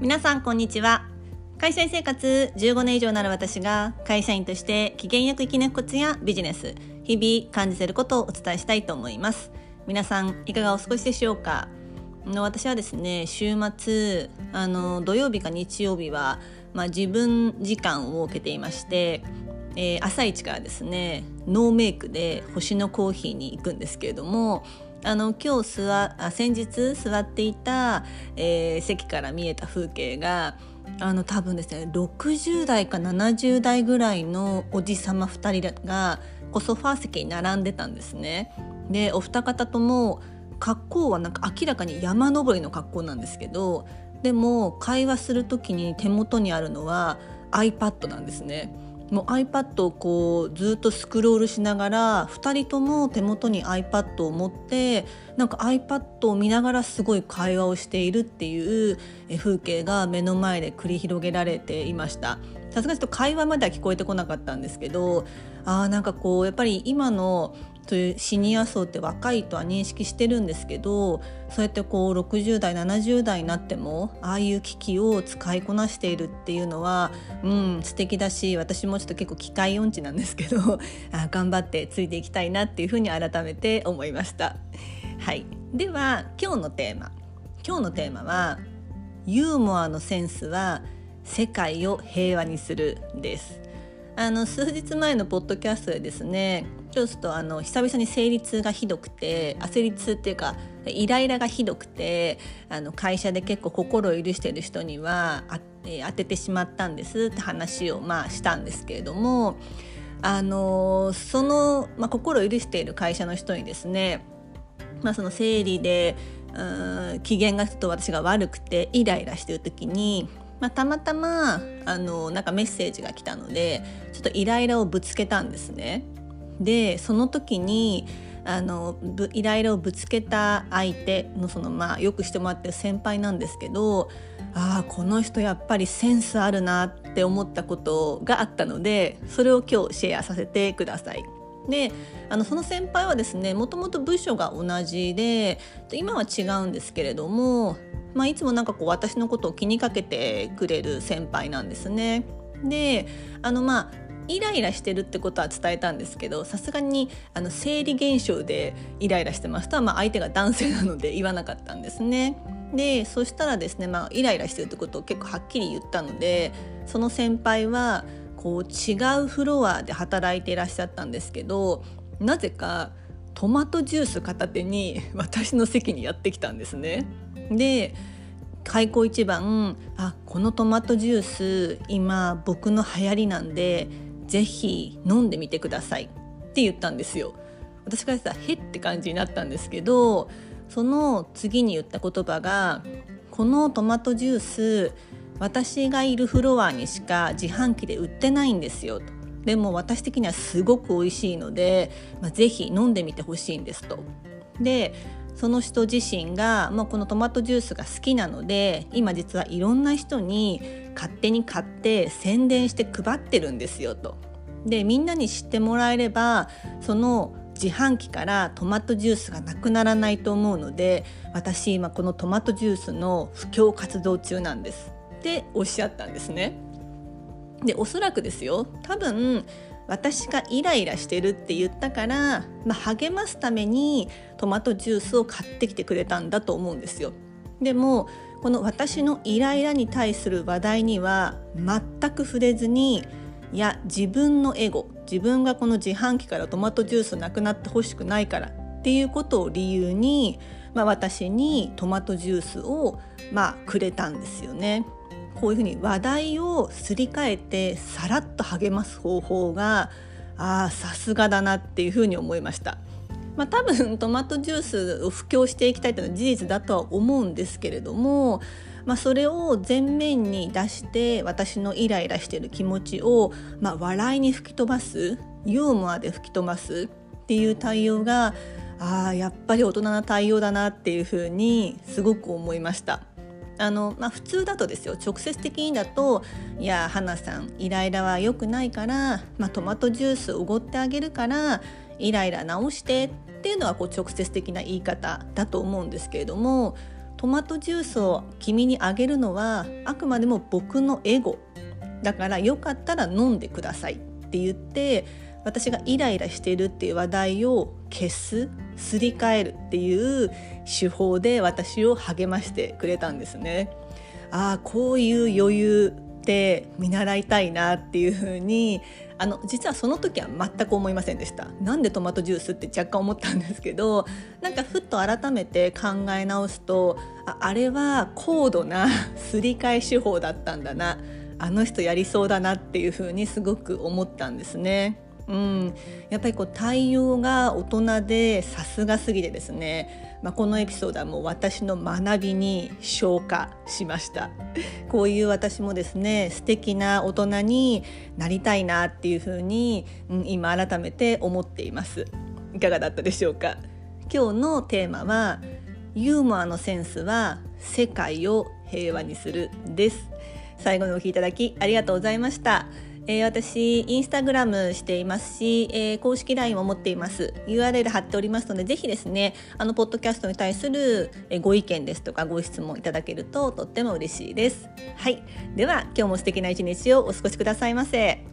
皆さんこんにちは。会社員生活15年以上なる私が会社員として機嫌よく生き抜くコツやビジネス日々感じていることをお伝えしたいと思います。皆さんいかがお過ごしでしょうか？の私はですね週末あの土曜日か日曜日は、まあ、自分時間を設けていましてえー、朝一からですねノーメイクで星のコーヒーに行くんですけれどもあの今日座あ先日座っていた、えー、席から見えた風景があの多分ですね60代か70代ぐらいのおじさま2人がソファー席に並んでたんですね。でお二方とも格好はなんか明らかに山登りの格好なんですけどでも会話する時に手元にあるのは iPad なんですね。もう iPad をこうずっとスクロールしながら2人とも手元に iPad を持ってなんか iPad を見ながらすごい会話をしているっていう風景が目の前で繰り広げられていました。さすがにちょっと会話までは聞こえてこなかったんですけどあなんかこうやっぱり今のというシニア層って若いとは認識してるんですけどそうやってこう60代70代になってもああいう機器を使いこなしているっていうのはうん素敵だし私もちょっと結構機械音痴なんですけど あ頑張ってついていきたいなっていうふうに改めて思いました。はい、では今日のテーマ。今日のテーマはユーモアのセンスは世界を平和にするです。あの数日前のポッドキャストでですねちょっとあの久々に生理痛がひどくて焦り痛っていうかイライラがひどくてあの会社で結構心を許してる人にはあ、えー、当ててしまったんですって話をまあしたんですけれどもあのその、まあ、心を許している会社の人にですね、まあ、その生理でうん機嫌がちょっと私が悪くてイライラしてる時にまあ、たまたまあのなんかメッセージが来たのでちょっとイライラをぶつけたんですね。でその時にあのイライラをぶつけた相手のその、まあ、よくしてもらってる先輩なんですけどああこの人やっぱりセンスあるなって思ったことがあったのでそれを今日シェアさせてください。であのその先輩はですねもともと部署が同じで今は違うんですけれどもまあ、いつもなんかこう私のことを気にかけてくれる先輩なんですね。であのまあイライラしてるってことは伝えたんですけどさすがにあの生理現象でイライラしてますとは、まあ、相手が男性なので言わなかったんですね。でそしたらですね、まあ、イライラしてるってことを結構はっきり言ったのでその先輩はこう違うフロアで働いていらっしゃったんですけどなぜかトマトジュース片手に私の席にやってきたんですね。で開口一番あこのトマトジュース今僕の流行りなんでぜひ飲んでみてくださいって言ったんですよ。私からしたらへって感じになったんですけどその次に言った言葉がこのトマトジュース私がいるフロアにしか自販機で売ってないんですよとでも私的にはすごく美味しいので、まあ、ぜひ飲んでみてほしいんですと。でその人自身が、まあ、このトマトジュースが好きなので今実はいろんな人に勝手に買って宣伝して配ってるんですよと。でみんなに知ってもらえればその自販機からトマトジュースがなくならないと思うので私今このトマトジュースの布教活動中なんですっておっしゃったんですね。でおそらくですよ多分私がイライラしてるって言ったから、まあ、励ますためにトマトジュースを買ってきてくれたんだと思うんですよ。でもこの私のイライラに対する話題には全く触れずにいや自分のエゴ自分がこの自販機からトマトジュースなくなってほしくないからっていうことを理由に、まあ、私にトマトジュースを、まあ、くれたんですよね。こういうふうに話題をすり替えてさらっと励ます方法がああさすがだなっていうふうに思いました。まあ、多分トマトジュースを布教していきたいというのは事実だとは思うんですけれども、まあ、それを前面に出して私のイライラしている気持ちを、まあ、笑いに吹き飛ばすユーモアで吹き飛ばすっていう対応があやっぱり大人な対応だなっていうふうにすごく思いました。あの、まあ、普通だとですよ。直接的にだと「いや花さんイライラは良くないから、まあ、トマトジュースおごってあげるからイライラ直して」っていうのはこう直接的な言い方だと思うんですけれどもトマトジュースを君にあげるのはあくまでも僕のエゴ。だからよかったら飲んでくださいって言って私がイライラしてるっていう話題を消す。すり替えるっていう手法で私を励ましてくれたんですね。ああこういう余裕って見習いたいなっていうふうにあの実はその時は全く思いませんでしたなんでトマトジュースって若干思ったんですけどなんかふっと改めて考え直すとああれは高度なすり替え手法だったんだなあの人やりそうだなっていうふうにすごく思ったんですね。うん、やっぱりこう対応が大人でさすがすぎてですね、まあ、このエピソードはもう私の学びに消化しました。こういう私もですね素敵な大人になりたいなっていうふうに、うん、今改めて思っています。いかがだったでしょうか？今日のテーマはユーモアのセンスは世界を平和にするです。最後にお聞きいただきありがとうございました。えー、私インスタグラムしていますし、えー、公式 LINE も持っています。URL 貼っておりますのでぜひですねあのポッドキャストに対するご意見ですとかご質問いただけるととっても嬉しいです。はい。では今日も素敵な一日をお過ごしくださいませ。